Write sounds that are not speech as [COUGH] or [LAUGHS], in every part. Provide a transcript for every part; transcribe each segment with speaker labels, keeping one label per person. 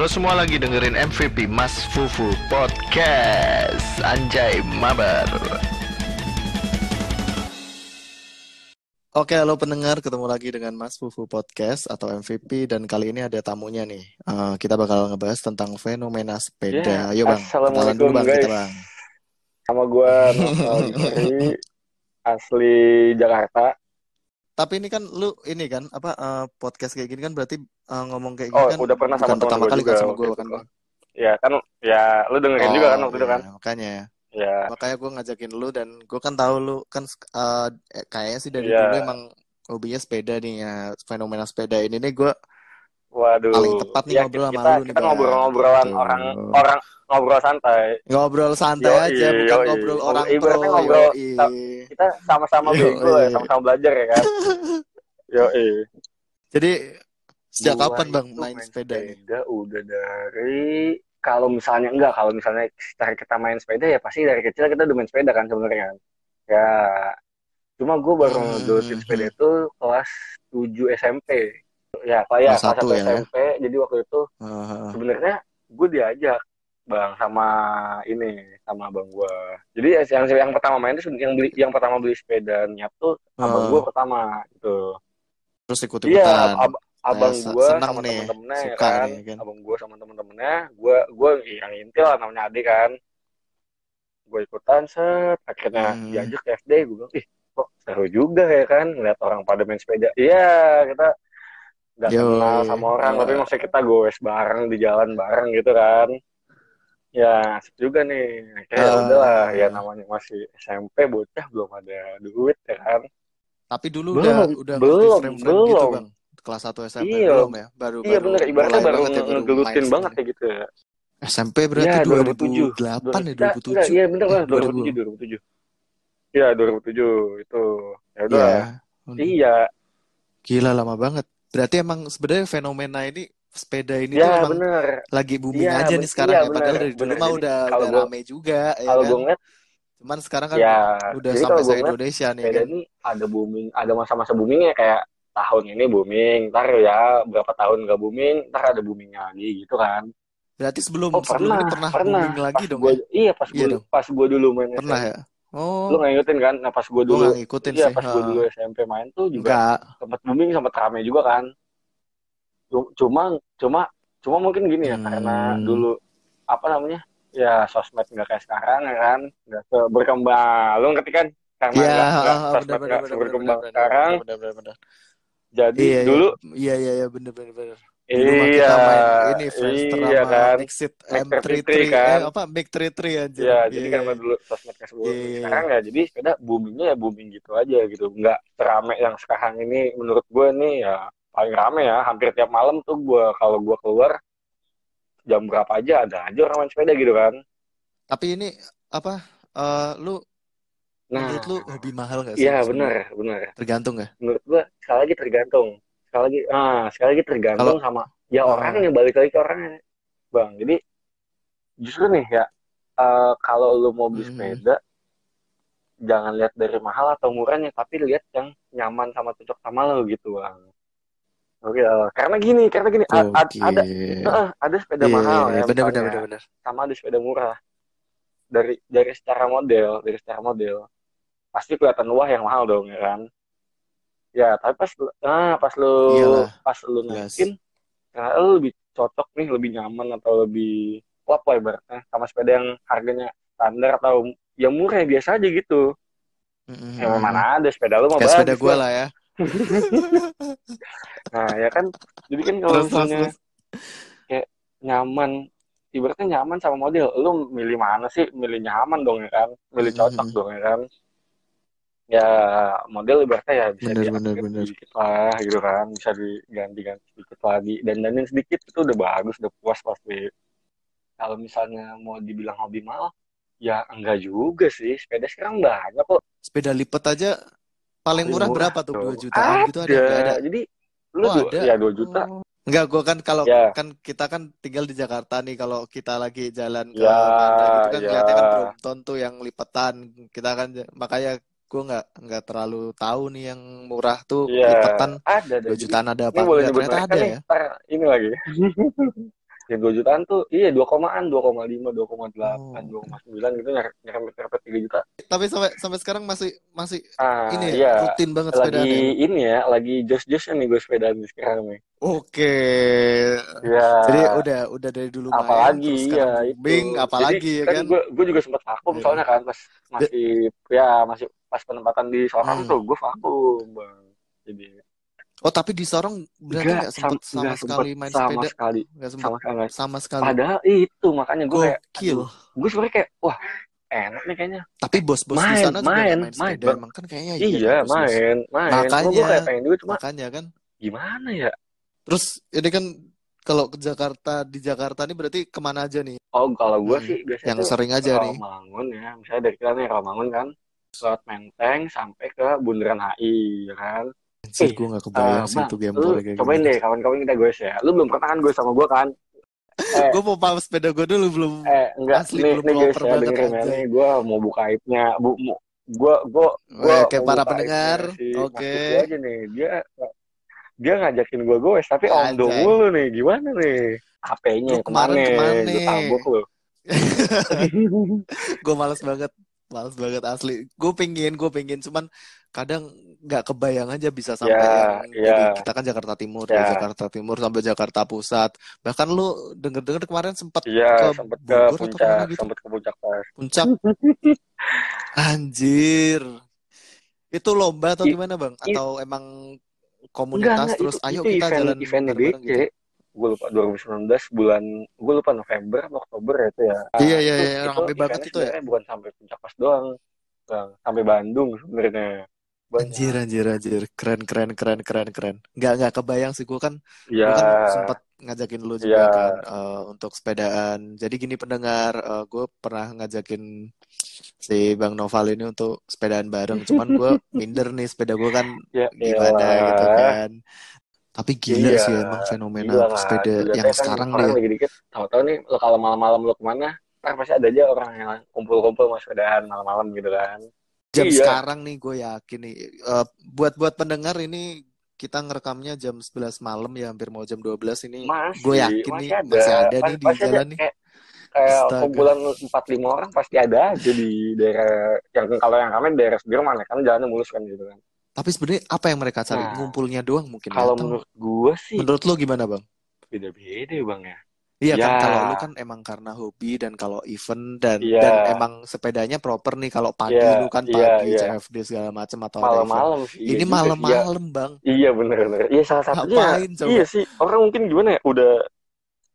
Speaker 1: Lo semua lagi dengerin MVP Mas Fufu Podcast Anjay Mabar Oke, halo pendengar, ketemu lagi dengan Mas Fufu Podcast atau MVP dan kali ini ada tamunya nih. Uh, kita bakal ngebahas tentang fenomena sepeda.
Speaker 2: Yeah,
Speaker 1: Ayo bang, kenalan dulu bang
Speaker 2: guys.
Speaker 1: kita bang.
Speaker 2: Sama gue [LAUGHS] asli Jakarta.
Speaker 1: Tapi ini kan lu ini kan apa uh, podcast kayak gini kan berarti uh, ngomong kayak
Speaker 2: Oh,
Speaker 1: gini kan
Speaker 2: udah pernah sama
Speaker 1: bukan pertama
Speaker 2: temen
Speaker 1: kali kan
Speaker 2: juga
Speaker 1: sama gue kan.
Speaker 2: Ya kan, ya lu dengerin juga kan waktu itu
Speaker 1: iya,
Speaker 2: kan?
Speaker 1: Makanya ya.
Speaker 2: Ya,
Speaker 1: Makanya gue ngajakin lu dan gue kan tahu lu kan uh, kayaknya sih dari
Speaker 2: Iya.
Speaker 1: dulu emang hobinya sepeda nih ya fenomena sepeda ini nih gue
Speaker 2: waduh.
Speaker 1: Paling tepat nih
Speaker 2: Ya,
Speaker 1: ngobrol sama
Speaker 2: kita,
Speaker 1: lu nih,
Speaker 2: kita ngobrol-ngobrolan
Speaker 1: Gitu.
Speaker 2: orang orang ngobrol santai.
Speaker 1: ngobrol santai
Speaker 2: Yoi,
Speaker 1: aja bukan
Speaker 2: yoi.
Speaker 1: ngobrol
Speaker 2: Ngobrol-
Speaker 1: orang pro
Speaker 2: ngobrol
Speaker 1: yoi.
Speaker 2: ta- Kita sama-sama bego ya, sama-sama belajar ya kan? [LAUGHS] Yo,
Speaker 1: jadi sejak
Speaker 2: Gua
Speaker 1: kapan bang
Speaker 2: itu
Speaker 1: main sepeda ini
Speaker 2: sepeda udah dari kalau misalnya enggak kalau misalnya cara kita main sepeda ya pasti dari kecil kita udah main sepeda kan sebenarnya ya cuma gue baru
Speaker 1: Hmm,
Speaker 2: sepeda itu kelas 7 SMP ya ya
Speaker 1: Kelas
Speaker 2: kelas
Speaker 1: satu
Speaker 2: 1
Speaker 1: ya.
Speaker 2: SMP jadi waktu itu
Speaker 1: Ah,
Speaker 2: sebenarnya gue diajak bang sama ini sama abang gue jadi yang yang pertama main itu yang beli yang pertama beli sepeda niat tuh abang gue pertama gitu.
Speaker 1: Terus ikut
Speaker 2: Iya,
Speaker 1: ikutan.
Speaker 2: ab abang gue
Speaker 1: seneng
Speaker 2: sama
Speaker 1: nih,
Speaker 2: temen-temennya ya kan,
Speaker 1: nih, kan.
Speaker 2: abang gue sama temen-temennya, gue gue yang intil lah namanya Ade kan, gue ikutan set, akhirnya
Speaker 1: Hmm.
Speaker 2: diajak ke FD, gue bilang, ih kok seru juga ya kan, ngeliat orang pada main sepeda, iya kita nggak kenal sama orang,
Speaker 1: Iya.
Speaker 2: tapi maksudnya kita goes bareng di jalan bareng gitu kan, ya asik juga nih, akhirnya
Speaker 1: Ah.
Speaker 2: udahlah, ya namanya masih SMP bocah belum ada duit ya kan,
Speaker 1: tapi dulu
Speaker 2: Belum,
Speaker 1: udah udah
Speaker 2: belum,
Speaker 1: ngerti frame-frame gitu
Speaker 2: belum.
Speaker 1: bang kelas 1 SMP
Speaker 2: Iya.
Speaker 1: belum ya baru
Speaker 2: iya
Speaker 1: baru
Speaker 2: bener, ibaratnya baru
Speaker 1: banget ya, baru
Speaker 2: ngegelutin
Speaker 1: main
Speaker 2: banget ya gitu ya.
Speaker 1: SMP berarti
Speaker 2: Iya,
Speaker 1: 2008 ya
Speaker 2: Enggak,
Speaker 1: 2007
Speaker 2: enggak, iya bener lah,
Speaker 1: Eh,
Speaker 2: 2007, 2007. Iya, 2007 itu. Ya udah.
Speaker 1: Iya.
Speaker 2: Iya,
Speaker 1: Gila lama banget. Berarti emang sebenarnya fenomena ini sepeda ini tuh
Speaker 2: ya
Speaker 1: emang
Speaker 2: bener.
Speaker 1: lagi booming
Speaker 2: Iya,
Speaker 1: aja nih sekarang
Speaker 2: iya,
Speaker 1: ya. Padahal
Speaker 2: bener,
Speaker 1: dari dulu mah udah
Speaker 2: kalau
Speaker 1: udah
Speaker 2: gua-
Speaker 1: rame juga ya
Speaker 2: Kalau
Speaker 1: kan.
Speaker 2: gue ngeliat,
Speaker 1: Cuman sekarang kan
Speaker 2: ya,
Speaker 1: udah sampai se Indonesia nih
Speaker 2: sepeda
Speaker 1: kan.
Speaker 2: ini ada booming, ada masa-masa boomingnya kayak tahun ini booming, ntar ya berapa tahun gak booming, ntar ada boomingnya lagi gitu kan.
Speaker 1: Berarti sebelum
Speaker 2: Oh
Speaker 1: sebelum ini
Speaker 2: pernah,
Speaker 1: pernah
Speaker 2: pernah.
Speaker 1: booming lagi dong
Speaker 2: gua,
Speaker 1: ya?
Speaker 2: iya pas
Speaker 1: Iya
Speaker 2: gue
Speaker 1: dong.
Speaker 2: pas gue dulu main
Speaker 1: Pernah ya? Oh,
Speaker 2: Lu nggak ngikutin kan? Nah pas gue dulu,
Speaker 1: nggak ngikutin
Speaker 2: iya
Speaker 1: sih.
Speaker 2: pas gue dulu SMP main tuh juga
Speaker 1: Enggak.
Speaker 2: sempat booming sempat rame juga kan cuma cuma cuma mungkin gini ya karena
Speaker 1: Hmm.
Speaker 2: dulu apa namanya ya sosmed nggak kayak sekarang ya kan nggak berkembang lu ngerti kan karena
Speaker 1: Iya,
Speaker 2: nggak nggak
Speaker 1: benar
Speaker 2: sosmed nggak berkembang
Speaker 1: benar
Speaker 2: sekarang
Speaker 1: benar benar benar.
Speaker 2: jadi
Speaker 1: Iya,
Speaker 2: dulu
Speaker 1: iya iya iya benar. Dulu mah
Speaker 2: iya
Speaker 1: ini Friendster
Speaker 2: iya
Speaker 1: sama
Speaker 2: kan Mac
Speaker 1: M33
Speaker 2: 33 kan.
Speaker 1: eh apa Mic 33 anjir.
Speaker 2: ya
Speaker 1: Iya
Speaker 2: jadi
Speaker 1: iya.
Speaker 2: karena dulu sosmed kayak sebelum
Speaker 1: Iya, iya, iya.
Speaker 2: sekarang ya jadi sepeda boomingnya ya booming gitu aja gitu nggak serame yang sekarang ini menurut gue nih ya paling rame ya hampir tiap malam tuh gue kalau gue keluar jam berapa aja ada aja orang main sepeda gitu kan
Speaker 1: Tapi ini apa eh lu
Speaker 2: nah
Speaker 1: menurut lu hobi mahal gak sih?
Speaker 2: iya benar benar
Speaker 1: Tergantung gak?
Speaker 2: menurut gue sekali lagi tergantung sekali lagi ah sekali lagi tergantung sama ya
Speaker 1: Ah.
Speaker 2: orangnya balik lagi ke orangnya bang jadi justru nih ya eh, kalau lu mau beli
Speaker 1: Mhm.
Speaker 2: sepeda jangan lihat dari mahal atau murahnya tapi lihat yang nyaman sama cocok sama lo gitu bang oke karena gini karena gini a- a-
Speaker 1: Oke.
Speaker 2: ada eh, ada sepeda
Speaker 1: Iya,
Speaker 2: mahal
Speaker 1: iya,
Speaker 2: ya
Speaker 1: benar benar benar benar.
Speaker 2: sama ada sepeda murah dari dari secara model dari secara model pasti kelihatan wah yang mahal dong ya kan ya tapi pas lu- ah pas lu
Speaker 1: Iyalah.
Speaker 2: pas lu naikin karena lu lebih cocok nih lebih nyaman atau lebih klop lah ibaratnya sama sepeda yang harganya standar atau yang murah ya biasa aja gitu
Speaker 1: Mhm.
Speaker 2: ya mana ada sepeda lu mah
Speaker 1: Kayak sepeda gue
Speaker 2: lah
Speaker 1: ya. [LAUGHS]
Speaker 2: nah ya kan? Jadi kan kalau misalnya
Speaker 1: terus.
Speaker 2: nyaman ibaratnya nyaman sama model lu milih mana sih? Milih nyaman dong ya kan? Milih cocok
Speaker 1: Mhm.
Speaker 2: dong ya kan? Ya model ibaratnya ya bisa
Speaker 1: Bener, bener, bener.
Speaker 2: sedikit lah gitu kan? Bisa diganti-ganti sedikit lagi. Dan dandanin sedikit itu udah bagus udah puas pasti. Kalau misalnya mau dibilang hobi mahal ya enggak juga sih. Sepeda sekarang banyak kok.
Speaker 1: Sepeda lipat aja paling murah
Speaker 2: murah
Speaker 1: berapa tuh?
Speaker 2: tuh.
Speaker 1: 2 jutaan gitu ada nggak ada?
Speaker 2: jadi lu
Speaker 1: Oh,
Speaker 2: dua-
Speaker 1: ada.
Speaker 2: ya 2 juta
Speaker 1: Oh. Enggak, gua kan kalau
Speaker 2: Ya.
Speaker 1: kan kita kan tinggal di Jakarta nih kalau kita lagi jalan ke
Speaker 2: Ya,
Speaker 1: mana gitu kan
Speaker 2: ya.
Speaker 1: ngeliatnya kan Brompton tuh yang lipetan. Kita kan makanya gua nggak nggak terlalu tahu nih yang murah tuh
Speaker 2: Iya,
Speaker 1: lipetan
Speaker 2: ada ada
Speaker 1: 2 jutaan ada apa enggak ternyata
Speaker 2: mereka
Speaker 1: ada
Speaker 2: nih
Speaker 1: ya.
Speaker 2: ini lagi [LAUGHS] ya dua jutaan tuh iya dua komaan dua koma lima dua koma delapan
Speaker 1: Oh.
Speaker 2: dua koma sembilan gitu nyerempet nyerempet tiga juta
Speaker 1: Tapi sampai sampai sekarang masih masih
Speaker 2: ah
Speaker 1: ini ya,
Speaker 2: iya
Speaker 1: rutin banget
Speaker 2: lagi
Speaker 1: sepedaan ya.
Speaker 2: ini ya lagi jos josnya nih gue sepedaan nih sekarang nih
Speaker 1: Oke.
Speaker 2: ya
Speaker 1: Jadi udah udah dari dulu main
Speaker 2: apalagi
Speaker 1: terus
Speaker 2: iya itu
Speaker 1: booming, apalagi
Speaker 2: jadi
Speaker 1: ya
Speaker 2: kan
Speaker 1: kan.
Speaker 2: gue gue juga sempat vakum
Speaker 1: Iya.
Speaker 2: soalnya kan pas masih ya masih pas penempatan di Sorong
Speaker 1: Hmm.
Speaker 2: tuh gue vakum bang jadi
Speaker 1: Oh, tapi di Sorong berarti
Speaker 2: Enggak,
Speaker 1: nggak sempet
Speaker 2: sam-
Speaker 1: sama
Speaker 2: enggak
Speaker 1: sekali
Speaker 2: sempet
Speaker 1: main
Speaker 2: sama
Speaker 1: sepeda,
Speaker 2: sekali.
Speaker 1: Nggak sempet
Speaker 2: sama sekali.
Speaker 1: sama sekali.
Speaker 2: padahal itu makanya gue kayak gue sebenarnya kayak wah enak nih kayaknya.
Speaker 1: Tapi bos-bos di
Speaker 2: main
Speaker 1: sana juga nggak
Speaker 2: main
Speaker 1: main
Speaker 2: main
Speaker 1: sepeda,
Speaker 2: Bang.
Speaker 1: emang? Kan kayaknya
Speaker 2: iya
Speaker 1: iya kan
Speaker 2: main main. Cuma gue
Speaker 1: Makanya,
Speaker 2: kayak pengen juga cuma
Speaker 1: makanya kan.
Speaker 2: gimana ya?
Speaker 1: Terus ini kan kalau ke Jakarta di Jakarta nih berarti ke mana aja nih?
Speaker 2: oh kalau gue
Speaker 1: Hmm,
Speaker 2: sih biasanya
Speaker 1: yang
Speaker 2: tuh
Speaker 1: sering aja nih.
Speaker 2: Rawamangun ya. Misalnya dari kita nih Rawamangun kan lewat Menteng sampai ke Bundaran HI ya kan
Speaker 1: Anjir, gue
Speaker 2: Eh,
Speaker 1: kebayang sih
Speaker 2: bang,
Speaker 1: itu
Speaker 2: lu
Speaker 1: gameplaynya kayak
Speaker 2: cobain deh kawan-kawan kita gue ya. Lu belum pernah kan gue sama gue kan? Eh,
Speaker 1: Gue mau paham sepeda gue dulu belum
Speaker 2: eh enggak.
Speaker 1: asli
Speaker 2: nih
Speaker 1: belum
Speaker 2: nih guys ya dengerin ya. nih gue mau buka aibnya. Bu mau gue gue gue
Speaker 1: Oke, para pendengar. Oke.
Speaker 2: Aja nih dia dia ngajakin gue gue tapi ondo
Speaker 1: Anjay.
Speaker 2: mulu nih. Gimana nih? HP-nya
Speaker 1: Lu kemarin
Speaker 2: ke
Speaker 1: mana? ke mana?
Speaker 2: lu tabok lu. [LAUGHS]
Speaker 1: Gue males banget. Males banget asli. Gue pengen gue pengen cuman kadang nggak kebayang aja bisa sampai
Speaker 2: ya
Speaker 1: yang
Speaker 2: ya.
Speaker 1: jadi kita kan Jakarta Timur dari
Speaker 2: ya.
Speaker 1: Jakarta Timur sampai Jakarta Pusat. Bahkan lu denger denger kemarin sempat
Speaker 2: iya
Speaker 1: ke
Speaker 2: sempet ke
Speaker 1: Bogor atau
Speaker 2: puncak
Speaker 1: gitu?
Speaker 2: sempet ke puncak
Speaker 1: puncak. [LAUGHS] Anjir. Itu lomba atau gimana bang? atau emang
Speaker 2: Enggak,
Speaker 1: komunitas
Speaker 2: enggak,
Speaker 1: terus
Speaker 2: itu,
Speaker 1: ayo
Speaker 2: itu
Speaker 1: kita
Speaker 2: event,
Speaker 1: jalan
Speaker 2: event
Speaker 1: gitu.
Speaker 2: Gue lupa 2019 bulan, gue lupa November atau Oktober ya itu ya. Nah,
Speaker 1: iya iya
Speaker 2: itu,
Speaker 1: iya
Speaker 2: itu
Speaker 1: rame banget itu ya.
Speaker 2: bukan sampai puncak pas doang, Bang. Sampai Bandung sebenarnya.
Speaker 1: Anjir,
Speaker 2: Banyak.
Speaker 1: anjir, anjir. Keren, keren, keren, keren, keren. Nggak, nggak kebayang sih. Gue kan, gue kan sempat ngajakin lu juga
Speaker 2: ya,
Speaker 1: kan eh, untuk sepedaan. Jadi gini pendengar, eh, gue pernah ngajakin si Bang Noval ini untuk sepedaan bareng. Cuman gue [LAUGHS] minder nih, sepeda gue kan
Speaker 2: ya,
Speaker 1: gimana gitu
Speaker 2: elah.
Speaker 1: kan. Tapi gila
Speaker 2: Iya,
Speaker 1: sih emang fenomena
Speaker 2: gila kan.
Speaker 1: sepeda
Speaker 2: Dilihatnya
Speaker 1: yang
Speaker 2: kan
Speaker 1: sekarang nih.
Speaker 2: dikit, tahu-tahu nih lo kalau malam-malam lo ke mana, kan pasti ada aja orang yang kumpul-kumpul mau sepedaan malam-malam gitu kan.
Speaker 1: Jam
Speaker 2: Iya,
Speaker 1: sekarang nih gue yakin nih. eh, buat buat pendengar ini kita ngerekamnya jam 11 malam ya, hampir mau jam 12 ini. Gue yakin
Speaker 2: masih
Speaker 1: nih
Speaker 2: ada.
Speaker 1: masih ada
Speaker 2: Pas,
Speaker 1: nih di
Speaker 2: ada
Speaker 1: jalan nih.
Speaker 2: kayak kumpulan 4-5 orang pasti ada aja di daerah yang kalau yang ramai daerah Sudirman ya kan jalannya mulus kan gitu kan.
Speaker 1: Tapi sebenarnya apa yang mereka cari?
Speaker 2: Nah,
Speaker 1: Ngumpulnya doang mungkin ya?
Speaker 2: kalau menurut gua sih
Speaker 1: menurut lo gimana bang?
Speaker 2: beda-beda bang ya.
Speaker 1: Iya kan
Speaker 2: Ya,
Speaker 1: kalau lu kan emang karena hobi dan kalau event dan
Speaker 2: iya,
Speaker 1: dan emang sepedanya proper nih kalau pagi
Speaker 2: iya,
Speaker 1: lu kan
Speaker 2: iya,
Speaker 1: pagi
Speaker 2: iya.
Speaker 1: CFD segala macam atau.
Speaker 2: Malam-malam sih, iya
Speaker 1: Ini
Speaker 2: juga sih. Ya,
Speaker 1: malam-malam bang.
Speaker 2: iya bener-bener. Iya salah satunya,
Speaker 1: Ngapain coba?
Speaker 2: iya sih. Orang mungkin gimana ya, udah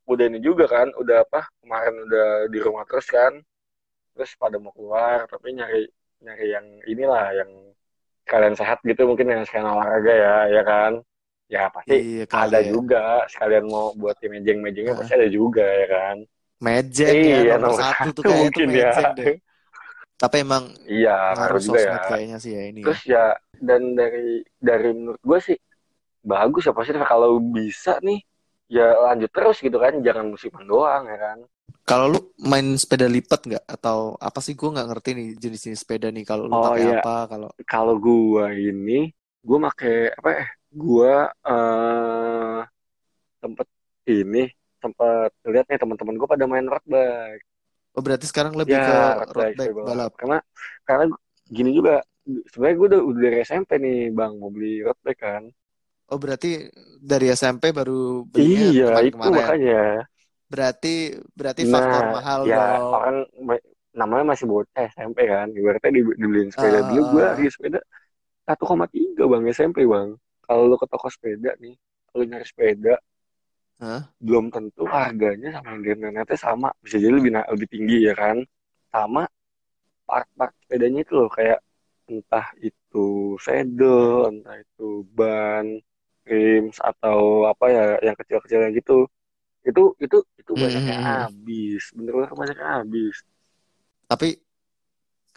Speaker 2: udah ini juga kan, udah apa? Kemarin udah di rumah terus kan, terus pada mau keluar, tapi nyari nyari yang inilah, yang kalian sehat gitu mungkin yang sekalian olahraga ya, ya kan? Ya pasti
Speaker 1: Iya
Speaker 2: ada
Speaker 1: ya.
Speaker 2: juga. Sekalian mau buat tim mejeng-mejengnya
Speaker 1: Heeh.
Speaker 2: pasti ada juga ya kan?
Speaker 1: Mejeng ya
Speaker 2: iya
Speaker 1: nomor
Speaker 2: nomor
Speaker 1: satu tuh
Speaker 2: satu
Speaker 1: tuh
Speaker 2: mungkin ya.
Speaker 1: mejeng deh. Tapi emang
Speaker 2: iya
Speaker 1: ngaruh
Speaker 2: juga ya.
Speaker 1: kayaknya sih ya ini ya.
Speaker 2: terus ya dan dari dari menurut gue sih bagus ya positif. Kalau bisa nih ya lanjut terus gitu kan. Jangan musiman doang ya kan?
Speaker 1: Kalau lu main sepeda lipat nggak? Atau apa sih? Gue nggak ngerti nih jenis-jenis sepeda nih. Kalau lu
Speaker 2: oh
Speaker 1: pakai
Speaker 2: iya.
Speaker 1: apa? Kalau
Speaker 2: kalau gue ini gue make apa ya gue eh sempet ini sempet lihat nih teman-teman gue pada main road bike
Speaker 1: oh berarti sekarang lebih ke
Speaker 2: Ya, road
Speaker 1: road
Speaker 2: bike balap.
Speaker 1: balap.
Speaker 2: Karena karena gini juga, sebenarnya gue udah, udah dari SMP nih, Bang, mau beli road bike kan.
Speaker 1: Oh berarti dari SMP baru belinya
Speaker 2: Iya, itu
Speaker 1: kemarin-kemarin.
Speaker 2: makanya.
Speaker 1: Berarti berarti faktor
Speaker 2: Nah,
Speaker 1: mahal
Speaker 2: ya orang ma- namanya masih bocah SMP kan. Ibaratnya di, dibeliin sepeda dulu, gue
Speaker 1: Ah,
Speaker 2: harga sepeda 1,3 Bang SMP, Bang. Kalau lu ke toko sepeda nih, lu nyari sepeda,
Speaker 1: Hah?
Speaker 2: belum tentu harganya sama yang di internetnya sama. Bisa jadi lebih lebih tinggi ya kan. Sama part-part sepedanya itu loh kayak entah itu saddle, entah itu ban, rims atau apa ya yang kecil-kecilnya gitu. Itu itu itu banyaknya
Speaker 1: hmm.
Speaker 2: habis, bener-bener banyaknya habis.
Speaker 1: Tapi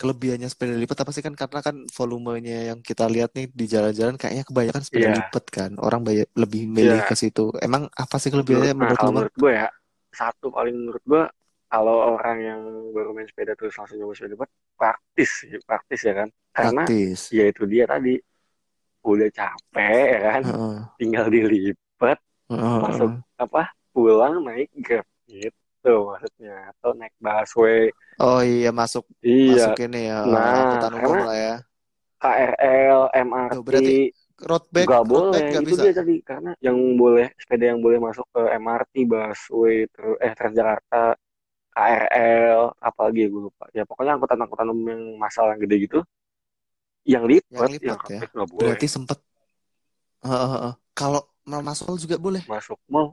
Speaker 1: kelebihannya sepeda lipat apa sih kan karena kan volumenya yang kita lihat nih di jalan-jalan kayaknya kebanyakan sepeda
Speaker 2: Iya,
Speaker 1: lipat kan. Orang banyak lebih milih
Speaker 2: iya.
Speaker 1: ke situ. Emang apa sih
Speaker 2: Menurut,
Speaker 1: kelebihannya menurut bang?
Speaker 2: menurut gue ya satu paling menurut gue kalau orang yang baru main sepeda terus langsung nyoba sepeda lipat praktis, praktis ya kan. Karena
Speaker 1: Praktis.
Speaker 2: ya itu dia tadi udah capek ya kan,
Speaker 1: Heeh,
Speaker 2: tinggal dilipat
Speaker 1: heeh,
Speaker 2: masuk
Speaker 1: heeh.
Speaker 2: apa pulang naik grab gitu maksudnya atau naik busway
Speaker 1: Oh iya masuk
Speaker 2: iya
Speaker 1: masuk ini ya
Speaker 2: Nah,
Speaker 1: angkutan umum lah ya.
Speaker 2: KRL MRT
Speaker 1: Tuh, berarti road bike
Speaker 2: nggak
Speaker 1: road
Speaker 2: boleh
Speaker 1: bike nggak
Speaker 2: itu
Speaker 1: bisa.
Speaker 2: dia tadi karena yang boleh sepeda yang boleh masuk ke MRT busway terus eh Transjakarta KRL apalagi gue lupa ya pokoknya angkutan-angkutan umum yang masal yang gede gitu yang lipat
Speaker 1: Yang lipat
Speaker 2: yang
Speaker 1: ya.
Speaker 2: nggak boleh
Speaker 1: Berarti sempet. Heeh, heeh. Kalau mal masuk juga boleh.
Speaker 2: masuk mall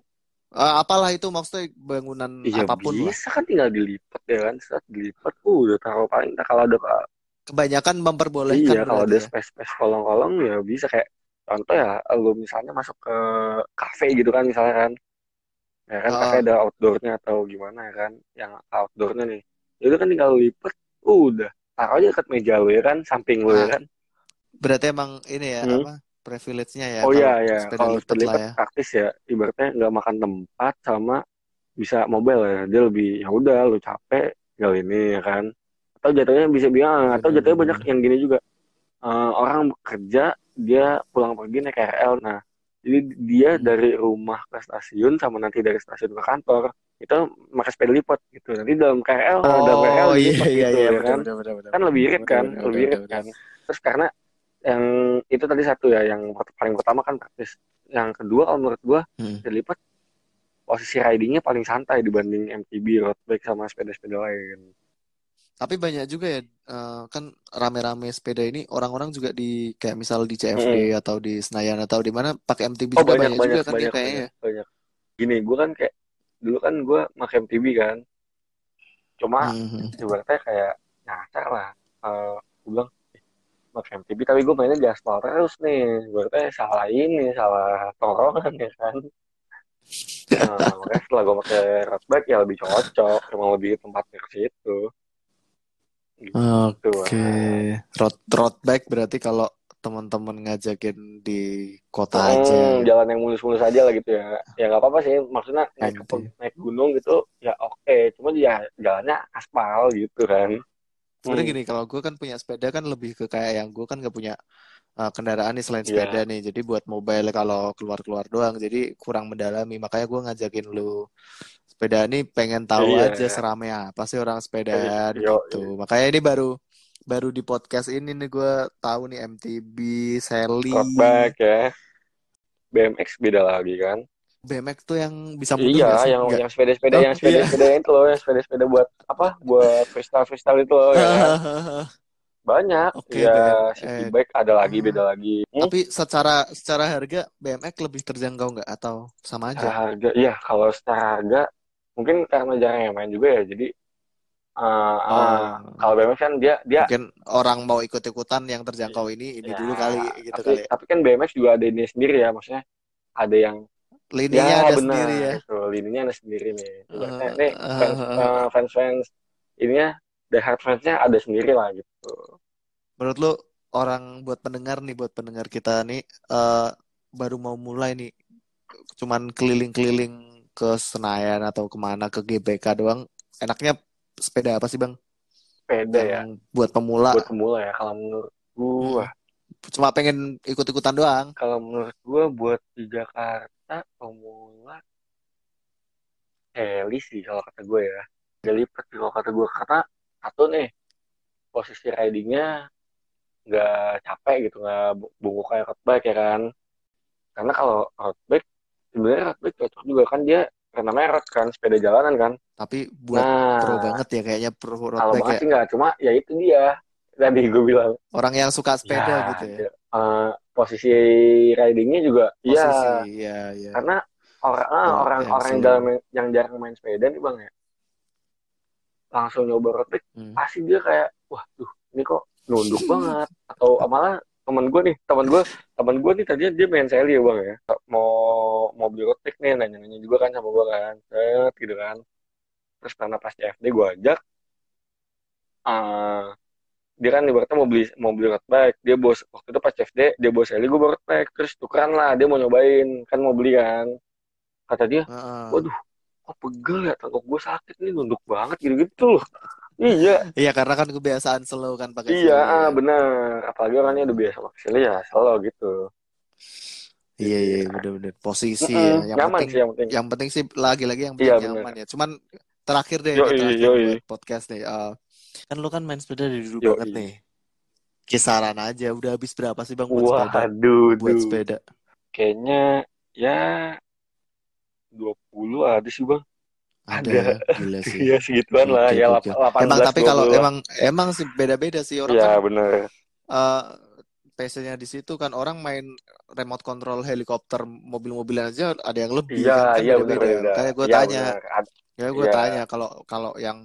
Speaker 1: Eh, apalah itu maksudnya bangunan
Speaker 2: iya
Speaker 1: apa pun lah.
Speaker 2: bisa kan tinggal dilipat ya kan saat dilipat uh, udah taruh paling tak kalau ada
Speaker 1: Kebanyakan memperbolehkan
Speaker 2: iya kalau ada
Speaker 1: berarti ya.
Speaker 2: space-space kolong-kolong ya bisa kayak contoh ya lu misalnya masuk ke kafe gitu kan misalnya kan ya kan
Speaker 1: Ah.
Speaker 2: kafe ada outdoornya atau gimana ya kan yang outdoornya nih ya udah kan tinggal lipat udah taruh aja dekat meja lu ya kan samping lu ya
Speaker 1: Nah,
Speaker 2: kan
Speaker 1: Berarti emang ini ya
Speaker 2: Hmm.
Speaker 1: apa privilege-nya ya
Speaker 2: oh iya ya
Speaker 1: sepeda
Speaker 2: kalau sepeda lipat
Speaker 1: ya.
Speaker 2: praktis ya ibaratnya nggak makan tempat sama bisa mobile ya. Dia lebih ya udah lu capek tinggal ini ya kan. Atau jatuhnya bisa bilang atau
Speaker 1: Bener,
Speaker 2: jatuhnya banyak yang gini juga. Eh, orang bekerja dia pulang pergi naik KRL nah jadi dia
Speaker 1: Hmm.
Speaker 2: dari rumah ke stasiun sama nanti dari stasiun ke kantor itu pakai sepeda lipat gitu. Nanti dalam KRL dalam KRL
Speaker 1: Oh iya
Speaker 2: dilipat
Speaker 1: iya
Speaker 2: gitu
Speaker 1: iya
Speaker 2: ya kan. kan lebih irit kan lebih irit kan. terus karena yang itu tadi satu ya yang paling pertama kan praktis yang kedua kalau menurut gua
Speaker 1: Hmm.
Speaker 2: sepeda lipat posisi ridingnya paling santai dibanding MTB road bike sama sepeda-sepeda lain
Speaker 1: Tapi banyak juga ya eh, kan rame-rame sepeda ini orang-orang juga di kayak misal di CFD atau di Senayan atau di mana pakai MTB
Speaker 2: oh
Speaker 1: juga
Speaker 2: banyak
Speaker 1: banyak
Speaker 2: banyak
Speaker 1: juga kan ya
Speaker 2: banyak
Speaker 1: kayaknya.
Speaker 2: banyak banyak gini gua kan kayak dulu kan gua pakai MTB kan cuma
Speaker 1: Mhm.
Speaker 2: ibaratnya kayak nyasar lah Eh gua bilang "Eh, pakai MTB tapi gue mainnya di aspal terus nih ibaratnya salah ini salah tongkrongan ya kan Nah, makanya setelah gue pakai road bike ya lebih cocok, emang lebih tempatnya ke situ. Gitu.
Speaker 1: Oke, road road bike berarti kalau teman-teman ngajakin di kota
Speaker 2: Hmm,
Speaker 1: aja.
Speaker 2: jalan yang mulus-mulus aja lah gitu ya. Ya nggak apa-apa sih, maksudnya naik naik gunung gitu ya oke, cuma ya jalannya aspal gitu kan.
Speaker 1: Sebenarnya
Speaker 2: Hmm.
Speaker 1: gini, kalau gue kan punya sepeda kan lebih ke kayak yang gue kan gak punya uh, kendaraan nih selain
Speaker 2: Iya.
Speaker 1: sepeda nih. Jadi buat mobile kalau keluar-keluar doang. Jadi kurang mendalami. Makanya gue ngajakin lu sepeda nih pengen tahu
Speaker 2: Iya.
Speaker 1: aja serame apa sih orang sepedaan
Speaker 2: Yo,
Speaker 1: gitu. Makanya ini baru baru di podcast ini nih gue tahu nih MTB, Sally,
Speaker 2: bike ya. BMX beda lagi kan.
Speaker 1: BMX tuh yang bisa mundur
Speaker 2: Iya,
Speaker 1: sih?
Speaker 2: yang
Speaker 1: Nggak.
Speaker 2: yang sepeda-sepeda
Speaker 1: Oh,
Speaker 2: yang sepeda-sepeda itu loh, yang sepeda-sepeda buat apa? Buat freestyle-freestyle itu loh ya kan. [LAUGHS] Banyak.
Speaker 1: Oke,
Speaker 2: ya,
Speaker 1: BMX.
Speaker 2: city bike ada lagi, beda lagi. Hmm,
Speaker 1: Tapi secara secara harga BMX lebih terjangkau nggak atau sama
Speaker 2: secara
Speaker 1: aja?
Speaker 2: harga, iya kalau secara harga mungkin karena jarang yang main juga ya. Jadi eh, eh,
Speaker 1: Oh.
Speaker 2: kalau BMX kan dia dia
Speaker 1: Mungkin orang mau ikut-ikutan yang terjangkau ini ini
Speaker 2: ya,
Speaker 1: dulu kali gitu
Speaker 2: tapi
Speaker 1: kali. ya.
Speaker 2: tapi kan BMX juga ada ini sendiri ya, maksudnya ada yang
Speaker 1: Lininya
Speaker 2: ya
Speaker 1: ada
Speaker 2: benar
Speaker 1: sendiri ya.
Speaker 2: itu lininya ada sendiri nih. Ibaratnya
Speaker 1: Eh,
Speaker 2: nih
Speaker 1: eh,
Speaker 2: fans
Speaker 1: eh,
Speaker 2: fans fans ininya the hard fansnya ada sendiri lah gitu.
Speaker 1: Menurut lu orang buat pendengar nih buat pendengar kita nih eh, baru mau mulai nih cuman keliling-keliling ke Senayan atau ke mana ke GBK doang enaknya sepeda apa sih bang
Speaker 2: Sepeda ya.
Speaker 1: yang buat pemula
Speaker 2: buat pemula ya kalau menurut gua
Speaker 1: cuma pengen ikut-ikutan doang.
Speaker 2: Kalau menurut gua buat di Jakarta pemula heli sih kalau kata gue ya. Jadi kalau kata gue karena satu nih posisi ridingnya nggak capek gitu nggak bu- bungkuk kayak road bike ya kan. Karena kalau road bike sebenarnya road bike cocok juga kan dia karena merek kan sepeda jalanan kan.
Speaker 1: Tapi buat
Speaker 2: nah
Speaker 1: pro banget ya kayaknya pro road
Speaker 2: kalau
Speaker 1: bike
Speaker 2: banget
Speaker 1: ya.
Speaker 2: sih nggak cuma ya itu dia tadi gue bilang.
Speaker 1: Orang yang suka sepeda
Speaker 2: ya
Speaker 1: gitu ya.
Speaker 2: eh, posisi ridingnya juga ya
Speaker 1: posisi ya ya
Speaker 2: karena orang ah,
Speaker 1: Oh,
Speaker 2: orang
Speaker 1: yang
Speaker 2: orang yang
Speaker 1: slow.
Speaker 2: dalam yang jarang main sepeda nih bang ya. Langsung nyoba road bike
Speaker 1: Hmm.
Speaker 2: pasti dia kayak wah tuh ini kok nunduk banget. Atau malah teman gue nih teman gue teman gue nih tadinya dia main sally ya bang ya. Mau mau beli road bike nih nanya nanya juga kan sama gue kan. Set gitu kan. Terus karena pas CFD gue ajak ah dia kan ibaratnya mau beli mau beli road bike dia bos waktu itu pas CFD dia bos sally gue road bike terus tukeran lah dia mau nyobain kan mau beli kan. Kata dia waduh kok pegel ya tengkuk gue sakit nih nunduk banget gitu-gitu loh. Iya.
Speaker 1: Iya karena kan kebiasaan slow kan pakai
Speaker 2: iya ah,
Speaker 1: ya.
Speaker 2: benar. Apalagi orangnya udah biasa pakai sili ya selalu gitu.
Speaker 1: Iya iya benar-benar posisi ya. Yang
Speaker 2: nyaman
Speaker 1: penting
Speaker 2: sih yang penting.
Speaker 1: yang penting sih lagi-lagi yang penting
Speaker 2: iya
Speaker 1: nyaman
Speaker 2: bener
Speaker 1: ya. Cuman terakhir deh
Speaker 2: yoi
Speaker 1: terakhir
Speaker 2: yoi.
Speaker 1: podcast nih. Eh, kan lu kan main sepeda dari dulu banget
Speaker 2: yoi
Speaker 1: nih. Kisaran aja udah habis berapa sih Bang buat sepeda?
Speaker 2: waduh
Speaker 1: Buat
Speaker 2: duh
Speaker 1: sepeda.
Speaker 2: kayaknya ya 20 ada sih bang
Speaker 1: Ada
Speaker 2: ada
Speaker 1: gila [LAUGHS] sih.
Speaker 2: ya segituan lah ya
Speaker 1: gokil. Emang
Speaker 2: 18
Speaker 1: tapi kalau
Speaker 2: 20 lah
Speaker 1: emang emang sih beda-beda sih orang kan
Speaker 2: ya bener
Speaker 1: eh PC-nya di situ kan orang main remote control helikopter mobil-mobilan aja ada yang lebih
Speaker 2: iya
Speaker 1: kan kan
Speaker 2: iya bener
Speaker 1: beda-beda.
Speaker 2: beda
Speaker 1: Kayak gue
Speaker 2: iya
Speaker 1: tanya,
Speaker 2: bener
Speaker 1: ya gue
Speaker 2: iya
Speaker 1: tanya kalau kalau yang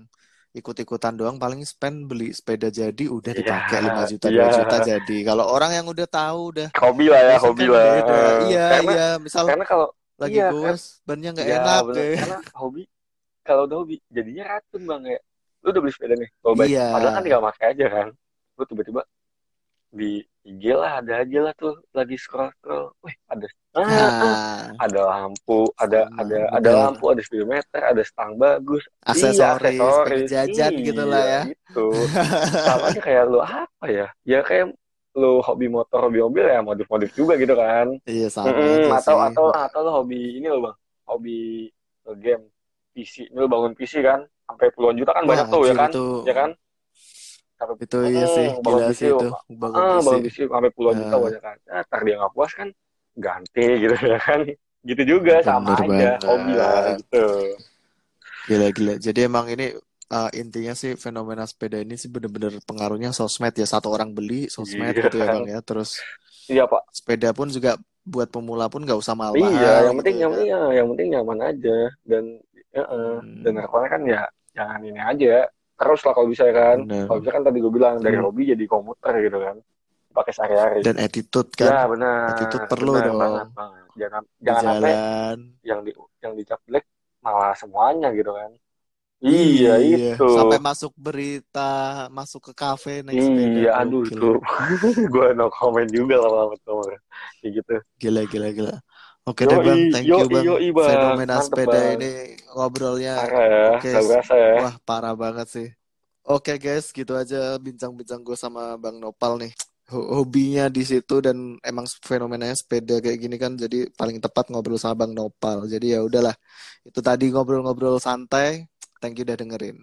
Speaker 1: ikut-ikutan doang paling spend beli sepeda jadi udah
Speaker 2: iya
Speaker 1: dipakai 5 juta
Speaker 2: iya
Speaker 1: 2 juta jadi. Kalau orang yang udah tahu udah
Speaker 2: hobi lah ya hobi
Speaker 1: kan
Speaker 2: lah. Eh,
Speaker 1: Iya
Speaker 2: karena
Speaker 1: iya, misal
Speaker 2: karena kalau
Speaker 1: lagi
Speaker 2: iya kan
Speaker 1: goes bannya nggak
Speaker 2: ya
Speaker 1: enak
Speaker 2: bener
Speaker 1: ya.
Speaker 2: karena hobi kalau udah hobi jadinya racun bang ya lu udah beli sepeda nih kalau
Speaker 1: Iya.
Speaker 2: padahal kan tinggal pakai aja kan lu tiba-tiba di IG lah ada aja lah tuh lagi scroll scroll wih ada ah, ah, ada lampu ada
Speaker 1: sama
Speaker 2: ada ada
Speaker 1: bener.
Speaker 2: lampu ada speedometer ada stang bagus. Iya
Speaker 1: Aksesoris, pengen
Speaker 2: aksesoris
Speaker 1: jajan gitu lah
Speaker 2: iya
Speaker 1: ya.
Speaker 2: gitu. Sama aja kayak lu apa ya? Ya kayak lu hobi motor hobi mobil ya modif modif juga gitu kan.
Speaker 1: Iya sama
Speaker 2: Mm-mm,
Speaker 1: aja
Speaker 2: atau
Speaker 1: sih.
Speaker 2: atau atau lu hobi ini lo bang. Hobi game PC lu bangun PC kan sampai puluhan juta kan banyak
Speaker 1: Wah,
Speaker 2: tuh ya kan?
Speaker 1: itu.
Speaker 2: Ya kan sampai
Speaker 1: itu iya sih, gila sih itu, bangun
Speaker 2: ah bangun PC sampai puluhan juta
Speaker 1: Eh,
Speaker 2: banyak kan. Ah, ntar dia nggak puas kan ganti gitu ya kan. [LAUGHS] Gitu juga sama
Speaker 1: bener
Speaker 2: aja hobi lah
Speaker 1: banget.
Speaker 2: gitu
Speaker 1: Gila-gila. Jadi emang ini uh, intinya sih fenomena sepeda ini sih bener-bener pengaruhnya sosmed ya. Satu orang beli sosmed
Speaker 2: iya.
Speaker 1: gitu ya
Speaker 2: kan
Speaker 1: Bang ya. Terus
Speaker 2: iya pak.
Speaker 1: sepeda pun juga buat pemula pun nggak usah
Speaker 2: iya
Speaker 1: mahal-mahal
Speaker 2: yang
Speaker 1: gitu
Speaker 2: penting
Speaker 1: ya
Speaker 2: yang
Speaker 1: kan.
Speaker 2: penting ya yang penting nyaman aja. Dan ya, eh, dan
Speaker 1: Hmm,
Speaker 2: harapannya kan ya jangan ini aja terus lah kalau bisa ya kan.
Speaker 1: Bener.
Speaker 2: kalau bisa kan tadi gue bilang dari
Speaker 1: Hmm.
Speaker 2: hobi jadi komuter gitu kan. Pakai sehari-hari.
Speaker 1: Dan attitude
Speaker 2: ya
Speaker 1: kan.
Speaker 2: benar.
Speaker 1: Attitude perlu
Speaker 2: benar
Speaker 1: dong.
Speaker 2: banget banget. Jangan
Speaker 1: di
Speaker 2: jangan sampai yang di yang dicap jelek malah semuanya gitu kan. Iya
Speaker 1: Iya,
Speaker 2: itu.
Speaker 1: Sampai masuk berita, masuk ke kafe naik sepeda.
Speaker 2: iya aduh itu [LAUGHS] gue no comment juga lama-lama tuh kayak gitu.
Speaker 1: Gila, gila, gila. Oke deh Bang, thank you
Speaker 2: yoi
Speaker 1: Bang.
Speaker 2: bang
Speaker 1: Fenomena
Speaker 2: mantep
Speaker 1: sepeda
Speaker 2: bang
Speaker 1: ini ngobrolnya
Speaker 2: parah ya
Speaker 1: oke
Speaker 2: berasa ya
Speaker 1: Wah, parah banget sih. Oke guys, gitu aja bincang-bincang gue sama Bang Nopal nih. Ho- Hobinya di situ dan emang fenomenanya sepeda kayak gini kan jadi paling tepat ngobrol sama Bang Nopal. Jadi ya udahlah. Itu tadi ngobrol-ngobrol santai. Thank you udah dengerin.